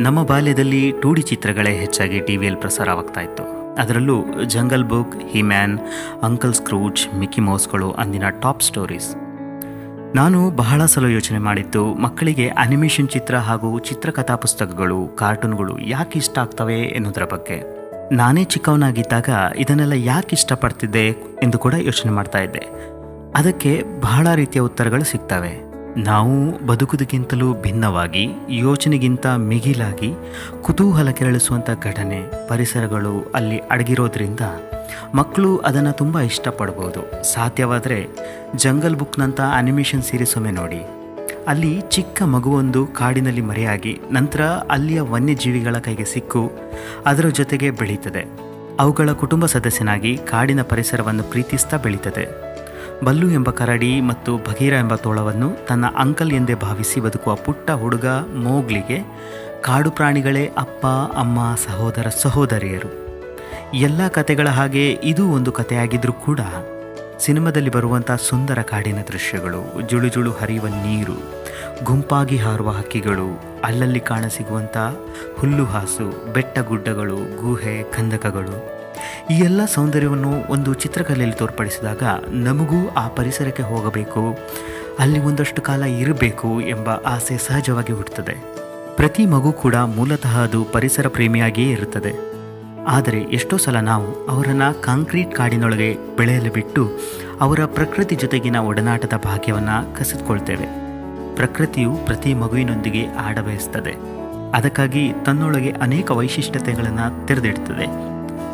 ನಮ್ಮ ಬಾಲ್ಯದಲ್ಲಿ two D ಚಿತ್ರಗಳೇ ಹೆಚ್ಚಾಗಿ ಟಿ ವಿಯಲ್ಲಿ ಪ್ರಸಾರವಾಗ್ತಾ ಇತ್ತು. ಅದರಲ್ಲೂ Jungle Book He Man Uncle Scrooge Mickey ಮೌಸ್ಗಳು ಅಂದಿನ ಟಾಪ್ ಸ್ಟೋರೀಸ್. ನಾನು ಬಹಳ ಸಲ ಯೋಚನೆ ಮಾಡಿದ್ದು ಮಕ್ಕಳಿಗೆ ಅನಿಮೇಷನ್ ಚಿತ್ರ ಹಾಗೂ ಚಿತ್ರಕಥಾ ಪುಸ್ತಕಗಳು, ಕಾರ್ಟೂನ್ಗಳು ಯಾಕೆ ಇಷ್ಟ ಆಗ್ತವೆ ಎನ್ನುವುದರ ಬಗ್ಗೆ. ನಾನೇ ಚಿಕ್ಕವನಾಗಿದ್ದಾಗ ಇದನ್ನೆಲ್ಲ ಯಾಕೆ ಇಷ್ಟಪಡ್ತಿದ್ದೆ ಎಂದು ಕೂಡ ಯೋಚನೆ ಮಾಡ್ತಾ ಇದ್ದೆ. ಅದಕ್ಕೆ ಬಹಳ ರೀತಿಯ ಉತ್ತರಗಳು ಸಿಗ್ತವೆ. ನಾವು ಬದುಕುವುದಕ್ಕಿಂತಲೂ ಭಿನ್ನವಾಗಿ, ಯೋಚನೆಗಿಂತ ಮಿಗಿಲಾಗಿ, ಕುತೂಹಲ ಕೆರಳಿಸುವಂಥ ಘಟನೆ, ಪರಿಸರಗಳು ಅಲ್ಲಿ ಅಡಗಿರೋದ್ರಿಂದ ಮಕ್ಕಳು ಅದನ್ನು ತುಂಬ ಇಷ್ಟಪಡ್ಬೋದು. ಸಾಧ್ಯವಾದರೆ ಜಂಗಲ್ ಬುಕ್ನಂಥ ಅನಿಮೇಷನ್ ಸೀರೀಸ್ ಒಮ್ಮೆ ನೋಡಿ. ಅಲ್ಲಿ ಚಿಕ್ಕ ಮಗುವೊಂದು ಕಾಡಿನಲ್ಲಿ ಮರೆಯಾಗಿ, ನಂತರ ಅಲ್ಲಿಯ ವನ್ಯಜೀವಿಗಳ ಕೈಗೆ ಸಿಕ್ಕು, ಅದರ ಜೊತೆಗೆ ಬೆಳೀತದೆ. ಅವುಗಳ ಕುಟುಂಬ ಸದಸ್ಯನಾಗಿ ಕಾಡಿನ ಪರಿಸರವನ್ನು ಪ್ರೀತಿಸ್ತಾ ಬೆಳೀತದೆ. ಬಲ್ಲು ಎಂಬ ಕರಡಿ ಮತ್ತು ಭಗೀರ ಎಂಬ ತೋಳವನ್ನು ತನ್ನ ಅಂಕಲ್ ಎಂದೇ ಭಾವಿಸಿ ಬದುಕುವ ಪುಟ್ಟ ಹುಡುಗ ಮೋಗ್ಲಿಗೆ ಕಾಡು ಪ್ರಾಣಿಗಳೇ ಅಪ್ಪ, ಅಮ್ಮ, ಸಹೋದರ, ಸಹೋದರಿಯರು. ಎಲ್ಲ ಕತೆಗಳ ಹಾಗೆ ಇದು ಒಂದು ಕಥೆಯಾಗಿದ್ರೂ ಕೂಡ ಸಿನಿಮಾದಲ್ಲಿ ಬರುವಂಥ ಸುಂದರ ಕಾಡಿನ ದೃಶ್ಯಗಳು, ಜುಳು ಜುಳು ಹರಿಯುವ ನೀರು, ಗುಂಪಾಗಿ ಹಾರುವ ಹಕ್ಕಿಗಳು, ಅಲ್ಲಲ್ಲಿ ಕಾಣಸಿಗುವಂಥ ಹುಲ್ಲುಹಾಸು, ಬೆಟ್ಟ ಗುಡ್ಡಗಳು, ಗುಹೆ ಕಂದಕಗಳು ಈ ಎಲ್ಲ ಸೌಂದರ್ಯವನ್ನು ಒಂದು ಚಿತ್ರಕಲೆಯಲ್ಲಿ ತೋರ್ಪಡಿಸಿದಾಗ ನಮಗೂ ಆ ಪರಿಸರಕ್ಕೆ ಹೋಗಬೇಕು, ಅಲ್ಲಿ ಒಂದಷ್ಟು ಕಾಲ ಇರಬೇಕು ಎಂಬ ಆಸೆ ಸಹಜವಾಗಿ ಹುಟ್ಟುತ್ತದೆ. ಪ್ರತಿ ಮಗು ಕೂಡ ಮೂಲತಃ ಅದು ಪರಿಸರ ಪ್ರೇಮಿಯಾಗಿಯೇ ಇರುತ್ತದೆ. ಆದರೆ ಎಷ್ಟೋ ಸಲ ನಾವು ಅವರನ್ನು ಕಾಂಕ್ರೀಟ್ ಕಾಡಿನೊಳಗೆ ಬೆಳೆಯಲು ಬಿಟ್ಟು ಅವರ ಪ್ರಕೃತಿ ಜೊತೆಗಿನ ಒಡನಾಟದ ಭಾಗ್ಯವನ್ನು ಕಸಿದುಕೊಳ್ತೇವೆ. ಪ್ರಕೃತಿಯು ಪ್ರತಿ ಮಗುವಿನೊಂದಿಗೆ ಆಡಬಯಸ್ತದೆ. ಅದಕ್ಕಾಗಿ ತನ್ನೊಳಗೆ ಅನೇಕ ವೈಶಿಷ್ಟ್ಯತೆಗಳನ್ನು ತೆರೆದಿಡ್ತದೆ.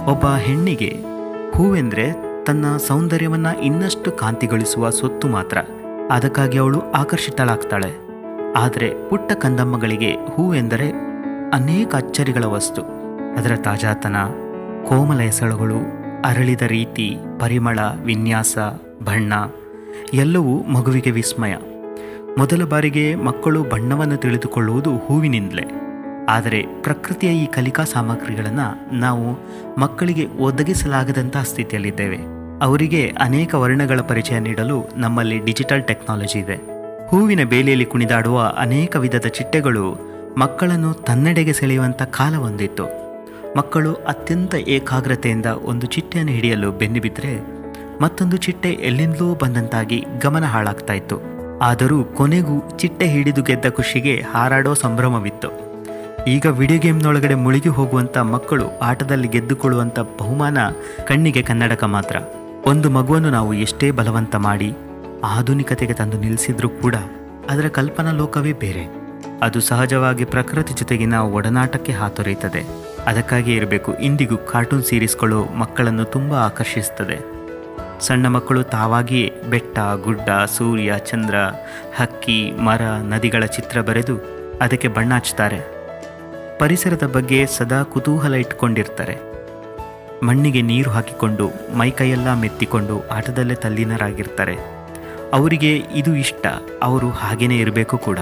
ಒಬ್ಬ ಹೆಣ್ಣಿಗೆ ಹೂವೆಂದರೆ ತನ್ನ ಸೌಂದರ್ಯವನ್ನು ಇನ್ನಷ್ಟು ಕಾಂತಿಗೊಳಿಸುವ ಸೊತ್ತು ಮಾತ್ರ. ಅದಕ್ಕಾಗಿ ಅವಳು ಆಕರ್ಷಿತಳಾಗ್ತಾಳೆ. ಆದರೆ ಪುಟ್ಟ ಕಂದಮ್ಮಗಳಿಗೆ ಹೂವೆಂದರೆ ಅನೇಕ ಅಚ್ಚರಿಗಳ ವಸ್ತು. ಅದರ ತಾಜಾತನ, ಕೋಮಲ ಹೆಸಳುಗಳು ಅರಳಿದ ರೀತಿ, ಪರಿಮಳ, ವಿನ್ಯಾಸ, ಬಣ್ಣ, ಎಲ್ಲವೂ ಮಗುವಿಗೆ ವಿಸ್ಮಯ. ಮೊದಲ ಬಾರಿಗೆ ಮಕ್ಕಳು ಬಣ್ಣವನ್ನು ತಿಳಿದುಕೊಳ್ಳುವುದು ಹೂವಿನಿಂದಲೇ. ಆದರೆ ಪ್ರಕೃತಿಯ ಈ ಕಲಿಕಾ ಸಾಮಗ್ರಿಗಳನ್ನು ನಾವು ಮಕ್ಕಳಿಗೆ ಒದಗಿಸಲಾಗದಂತಹ ಸ್ಥಿತಿಯಲ್ಲಿದ್ದೇವೆ. ಅವರಿಗೆ ಅನೇಕ ವರ್ಣಗಳ ಪರಿಚಯ ನೀಡಲು ನಮ್ಮಲ್ಲಿ ಡಿಜಿಟಲ್ ಟೆಕ್ನಾಲಜಿ ಇದೆ. ಹೂವಿನ ಬೇಲಿಯಲ್ಲಿ ಕುಣಿದಾಡುವ ಅನೇಕ ವಿಧದ ಚಿಟ್ಟೆಗಳು ಮಕ್ಕಳನ್ನು ತನ್ನೆಡೆಗೆ ಸೆಳೆಯುವಂಥ ಕಾಲ ಹೊಂದಿತ್ತು. ಮಕ್ಕಳು ಅತ್ಯಂತ ಏಕಾಗ್ರತೆಯಿಂದ ಒಂದು ಚಿಟ್ಟೆಯನ್ನು ಹಿಡಿಯಲು ಬೆನ್ನು ಬಿದ್ದರೆ ಮತ್ತೊಂದು ಚಿಟ್ಟೆ ಎಲ್ಲಿಂದಲೂ ಬಂದಂತಾಗಿ ಗಮನ ಹಾಳಾಗ್ತಾ ಇತ್ತು. ಆದರೂ ಕೊನೆಗೂ ಚಿಟ್ಟೆ ಹಿಡಿದು ಗೆದ್ದ ಖುಷಿಗೆ ಹಾರಾಡೋ ಸಂಭ್ರಮವಿತ್ತು. ಈಗ ವಿಡಿಯೋ ಗೇಮ್ನೊಳಗಡೆ ಮುಳುಗಿ ಹೋಗುವಂಥ ಮಕ್ಕಳು ಆಟದಲ್ಲಿ ಗೆದ್ದುಕೊಳ್ಳುವಂಥ ಬಹುಮಾನ ಕಣ್ಣಿಗೆ ಕನ್ನಡಕ ಮಾತ್ರ. ಒಂದು ಮಗುವನ್ನು ನಾವು ಎಷ್ಟೇ ಬಲವಂತ ಮಾಡಿ ಆಧುನಿಕತೆಗೆ ತಂದು ನಿಲ್ಲಿಸಿದ್ರೂ ಕೂಡ ಅದರ ಕಲ್ಪನಾ ಲೋಕವೇ ಬೇರೆ. ಅದು ಸಹಜವಾಗಿ ಪ್ರಕೃತಿ ಜೊತೆಗಿನ ಒಡನಾಟಕ್ಕೆ ಹಾತೊರೆಯುತ್ತದೆ. ಅದಕ್ಕಾಗಿ ಇರಬೇಕು, ಇಂದಿಗೂ ಕಾರ್ಟೂನ್ ಸೀರೀಸ್ಗಳು ಮಕ್ಕಳನ್ನು ತುಂಬ ಆಕರ್ಷಿಸುತ್ತದೆ. ಸಣ್ಣ ಮಕ್ಕಳು ತಾವಾಗಿಯೇ ಬೆಟ್ಟ, ಗುಡ್ಡ, ಸೂರ್ಯ, ಚಂದ್ರ, ಹಕ್ಕಿ, ಮರ, ನದಿಗಳ ಚಿತ್ರ ಬರೆದು ಅದಕ್ಕೆ ಬಣ್ಣ ಹಚ್ತಾರೆ ಪರಿಸರದ ಬಗ್ಗೆ ಸದಾ ಕುತೂಹಲ ಇಟ್ಕೊಂಡಿರ್ತಾರೆ. ಮಣ್ಣಿಗೆ ನೀರು ಹಾಕಿಕೊಂಡು ಮೈಕೈಯೆಲ್ಲ ಮೆತ್ತಿಕೊಂಡು ಆಟದಲ್ಲೇ ತಲ್ಲೀನರಾಗಿರ್ತಾರೆ. ಅವರಿಗೆ ಇದು ಇಷ್ಟ, ಅವರು ಹಾಗೇನೇ ಇರಬೇಕು ಕೂಡ.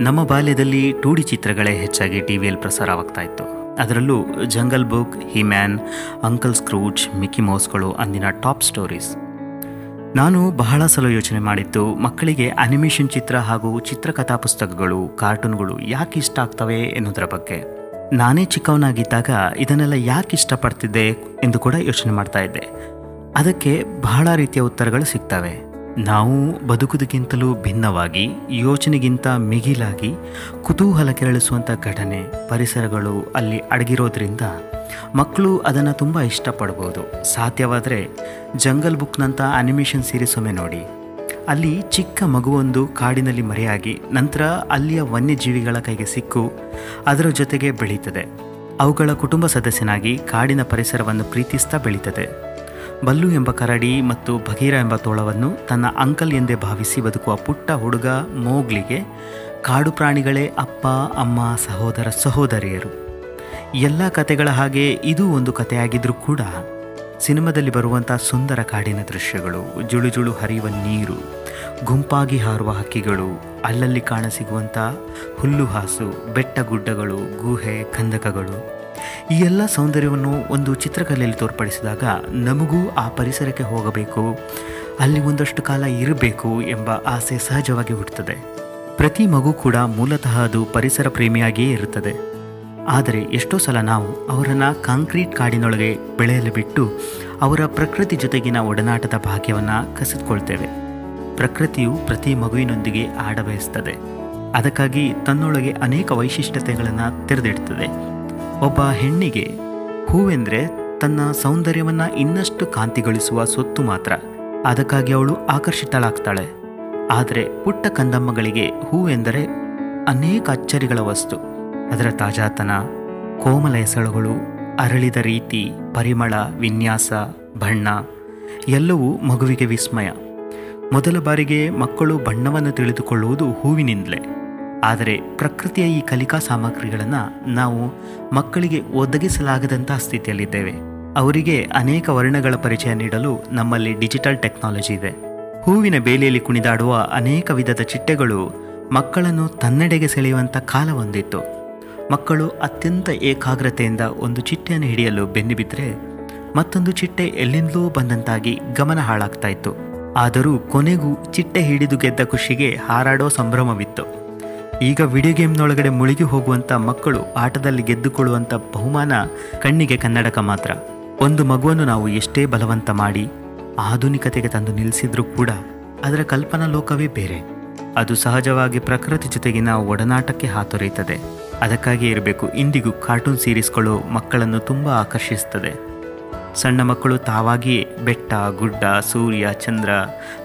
ನಮ್ಮ ಬಾಲ್ಯದಲ್ಲಿ ಟೂ ಡಿ ಚಿತ್ರಗಳೇ ಹೆಚ್ಚಾಗಿ ಟಿ ವಿಯಲ್ಲಿ ಪ್ರಸಾರವಾಗ್ತಾ ಇತ್ತು. ಅದರಲ್ಲೂ Jungle Book He Man Uncle Scrooge Mickey ಮೌಸ್ಗಳು ಅಂದಿನ ಟಾಪ್ ಸ್ಟೋರೀಸ್. ನಾನು ಬಹಳ ಸಲ ಯೋಚನೆ ಮಾಡಿದ್ದು ಮಕ್ಕಳಿಗೆ ಅನಿಮೇಷನ್ ಚಿತ್ರ ಹಾಗೂ ಚಿತ್ರಕಥಾ ಪುಸ್ತಕಗಳು, ಕಾರ್ಟೂನ್ಗಳು ಯಾಕೆ ಇಷ್ಟ ಆಗ್ತವೆ ಎನ್ನುವುದರ ಬಗ್ಗೆ. ನಾನೇ ಚಿಕ್ಕವನಾಗಿದ್ದಾಗ ಇದನ್ನೆಲ್ಲ ಯಾಕೆ ಇಷ್ಟಪಡ್ತಿದ್ದೆ ಎಂದು ಕೂಡ ಯೋಚನೆ ಮಾಡ್ತಾ ಇದ್ದೆ. ಅದಕ್ಕೆ ಬಹಳ ರೀತಿಯ ಉತ್ತರಗಳು ಸಿಗ್ತವೆ. ನಾವು ಬದುಕುದಕ್ಕಿಂತಲೂ ಭಿನ್ನವಾಗಿ, ಯೋಚನೆಗಿಂತ ಮಿಗಿಲಾಗಿ, ಕುತೂಹಲ ಕೆರಳಿಸುವಂಥ ಘಟನೆ, ಪರಿಸರಗಳು ಅಲ್ಲಿ ಅಡಗಿರೋದ್ರಿಂದ ಮಕ್ಕಳು ಅದನ್ನು ತುಂಬ ಇಷ್ಟಪಡ್ಬೋದು. ಸಾಧ್ಯವಾದರೆ ಜಂಗಲ್ ಬುಕ್ನಂಥ ಅನಿಮೇಷನ್ ಸೀರೀಸ್ ಒಮ್ಮೆ ನೋಡಿ. ಅಲ್ಲಿ ಚಿಕ್ಕ ಮಗುವೊಂದು ಕಾಡಿನಲ್ಲಿ ಮರೆಯಾಗಿ, ನಂತರ ಅಲ್ಲಿಯ ವನ್ಯಜೀವಿಗಳ ಕೈಗೆ ಸಿಕ್ಕು, ಅದರ ಜೊತೆಗೆ ಬೆಳೀತದೆ. ಅವುಗಳ ಕುಟುಂಬ ಸದಸ್ಯನಾಗಿ ಕಾಡಿನ ಪರಿಸರವನ್ನು ಪ್ರೀತಿಸ್ತಾ ಬೆಳೀತದೆ. ಬಲ್ಲು ಎಂಬ ಕರಡಿ ಮತ್ತು ಭಗೀರ ಎಂಬ ತೋಳವನ್ನು ತನ್ನ ಅಂಕಲ್ ಎಂದೇ ಭಾವಿಸಿ ಬದುಕುವ ಪುಟ್ಟ ಹುಡುಗ ಮೋಗ್ಲಿಗೆ ಕಾಡು ಪ್ರಾಣಿಗಳೇ ಅಪ್ಪ, ಅಮ್ಮ, ಸಹೋದರ, ಸಹೋದರಿಯರು. ಎಲ್ಲ ಕತೆಗಳ ಹಾಗೆ ಇದು ಒಂದು ಕಥೆಯಾಗಿದ್ರೂ ಕೂಡ ಸಿನಿಮಾದಲ್ಲಿ ಬರುವಂಥ ಸುಂದರ ಕಾಡಿನ ದೃಶ್ಯಗಳು, ಜುಳು ಜುಳು ಹರಿಯುವ ನೀರು, ಗುಂಪಾಗಿ ಹಾರುವ ಹಕ್ಕಿಗಳು, ಅಲ್ಲಲ್ಲಿ ಕಾಣಸಿಗುವಂಥ ಹುಲ್ಲುಹಾಸು ಬೆಟ್ಟ ಗುಡ್ಡಗಳು, ಗುಹೆ, ಕಂದಕಗಳು. ಈ ಎಲ್ಲ ಸೌಂದರ್ಯವನ್ನು ಒಂದು ಚಿತ್ರಕಲೆಯಲ್ಲಿ ತೋರ್ಪಡಿಸಿದಾಗ ನಮಗೂ ಆ ಪರಿಸರಕ್ಕೆ ಹೋಗಬೇಕು, ಅಲ್ಲಿ ಒಂದಷ್ಟು ಕಾಲ ಇರಬೇಕು ಎಂಬ ಆಸೆ ಸಹಜವಾಗಿ ಹುಟ್ಟುತ್ತದೆ. ಪ್ರತಿ ಮಗು ಕೂಡ ಮೂಲತಃ ಅದು ಪರಿಸರ ಪ್ರೇಮಿಯಾಗಿಯೇ ಇರುತ್ತದೆ. ಆದರೆ ಎಷ್ಟೋ ಸಲ ನಾವು ಅವರನ್ನು ಕಾಂಕ್ರೀಟ್ ಕಾಡಿನೊಳಗೆ ಬೆಳೆಯಲು ಬಿಟ್ಟು ಅವರ ಪ್ರಕೃತಿ ಜೊತೆಗಿನ ಒಡನಾಟದ ಭಾಗ್ಯವನ್ನು ಕಸಿದುಕೊಳ್ತೇವೆ. ಪ್ರಕೃತಿಯು ಪ್ರತಿ ಮಗುವಿನೊಂದಿಗೆ ಆಡಬಯಸ್ತದೆ. ಅದಕ್ಕಾಗಿ ತನ್ನೊಳಗೆ ಅನೇಕ ವೈಶಿಷ್ಟ್ಯತೆಗಳನ್ನು ತೆರೆದಿಡ್ತದೆ. ಒಬ್ಬ ಹೆಣ್ಣಿಗೆ ಹೂವೆಂದರೆ ತನ್ನ ಸೌಂದರ್ಯವನ್ನು ಇನ್ನಷ್ಟು ಕಾಂತಿಗೊಳಿಸುವ ಸೊತ್ತು ಮಾತ್ರ. ಅದಕ್ಕಾಗಿ ಅವಳು ಆಕರ್ಷಿತಳಾಗ್ತಾಳೆ. ಆದರೆ ಪುಟ್ಟ ಕಂದಮ್ಮಗಳಿಗೆ ಹೂವೆಂದರೆ ಅನೇಕ ಅಚ್ಚರಿಗಳ ವಸ್ತು. ಅದರ ತಾಜಾತನ, ಕೋಮಲ ಹೆಸಳುಗಳು ಅರಳಿದ ರೀತಿ, ಪರಿಮಳ, ವಿನ್ಯಾಸ, ಬಣ್ಣ, ಎಲ್ಲವೂ ಮಗುವಿಗೆ ವಿಸ್ಮಯ. ಮೊದಲ ಬಾರಿಗೆ ಮಕ್ಕಳು ಬಣ್ಣವನ್ನು ತಿಳಿದುಕೊಳ್ಳುವುದು ಹೂವಿನಿಂದಲೇ. ಆದರೆ ಪ್ರಕೃತಿಯ ಈ ಕಲಿಕಾ ಸಾಮಗ್ರಿಗಳನ್ನು ನಾವು ಮಕ್ಕಳಿಗೆ ಒದಗಿಸಲಾಗದಂತಹ ಸ್ಥಿತಿಯಲ್ಲಿದ್ದೇವೆ. ಅವರಿಗೆ ಅನೇಕ ವರ್ಣಗಳ ಪರಿಚಯ ನೀಡಲು ನಮ್ಮಲ್ಲಿ ಡಿಜಿಟಲ್ ಟೆಕ್ನಾಲಜಿ ಇದೆ. ಹೂವಿನ ಬೇಲಿಯಲ್ಲಿ ಕುಣಿದಾಡುವ ಅನೇಕ ವಿಧದ ಚಿಟ್ಟೆಗಳು ಮಕ್ಕಳನ್ನು ತನ್ನೆಡೆಗೆ ಸೆಳೆಯುವಂಥ ಕಾಲ ಹೊಂದಿತ್ತು. ಮಕ್ಕಳು ಅತ್ಯಂತ ಏಕಾಗ್ರತೆಯಿಂದ ಒಂದು ಚಿಟ್ಟೆಯನ್ನು ಹಿಡಿಯಲು ಬೆನ್ನು ಬಿದ್ದರೆ ಮತ್ತೊಂದು ಚಿಟ್ಟೆ ಎಲ್ಲಿಂದಲೂ ಬಂದಂತಾಗಿ ಗಮನ ಹಾಳಾಗ್ತಾ ಇತ್ತು. ಆದರೂ ಕೊನೆಗೂ ಚಿಟ್ಟೆ ಹಿಡಿದು ಗೆದ್ದ ಖುಷಿಗೆ ಹಾರಾಡೋ ಸಂಭ್ರಮವಿತ್ತು. ಈಗ ವಿಡಿಯೋ ಗೇಮ್ನೊಳಗಡೆ ಮುಳುಗಿ ಹೋಗುವಂಥ ಮಕ್ಕಳು ಆಟದಲ್ಲಿ ಗೆದ್ದುಕೊಳ್ಳುವಂಥ ಬಹುಮಾನ ಕಣ್ಣಿಗೆ ಕನ್ನಡಕ ಮಾತ್ರ. ಒಂದು ಮಗುವನ್ನು ನಾವು ಎಷ್ಟೇ ಬಲವಂತ ಮಾಡಿ ಆಧುನಿಕತೆಗೆ ತಂದು ನಿಲ್ಲಿಸಿದ್ರೂ ಕೂಡ ಅದರ ಕಲ್ಪನಾ ಲೋಕವೇ ಬೇರೆ. ಅದು ಸಹಜವಾಗಿ ಪ್ರಕೃತಿ ಜೊತೆಗಿನ ಒಡನಾಟಕ್ಕೆ ಹಾತೊರೆಯುತ್ತದೆ. ಅದಕ್ಕಾಗಿ ಇರಬೇಕು, ಇಂದಿಗೂ ಕಾರ್ಟೂನ್ ಸೀರೀಸ್ಗಳು ಮಕ್ಕಳನ್ನು ತುಂಬ ಆಕರ್ಷಿಸುತ್ತದೆ. ಸಣ್ಣ ಮಕ್ಕಳು ತಾವಾಗಿಯೇ ಬೆಟ್ಟ, ಗುಡ್ಡ, ಸೂರ್ಯ, ಚಂದ್ರ,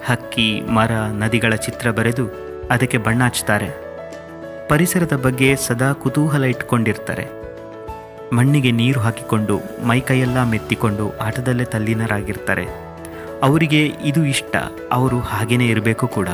ಹಕ್ಕಿ, ಮರ, ನದಿಗಳ ಚಿತ್ರ ಬರೆದು ಅದಕ್ಕೆ ಬಣ್ಣ ಹಚ್ತಾರೆ. ಪರಿಸರದ ಬಗ್ಗೆ ಸದಾ ಕುತೂಹಲ ಇಟ್ಕೊಂಡಿರ್ತಾರೆ. ಮಣ್ಣಿಗೆ ನೀರು ಹಾಕಿಕೊಂಡು ಮೈಕೈಯೆಲ್ಲ ಮೆತ್ತಿಕೊಂಡು ಆಟದಲ್ಲೇ ತಲ್ಲೀನರಾಗಿರ್ತಾರೆ. ಅವರಿಗೆ ಇದು ಇಷ್ಟ, ಅವರು ಹಾಗೇನೇ ಇರಬೇಕು ಕೂಡ.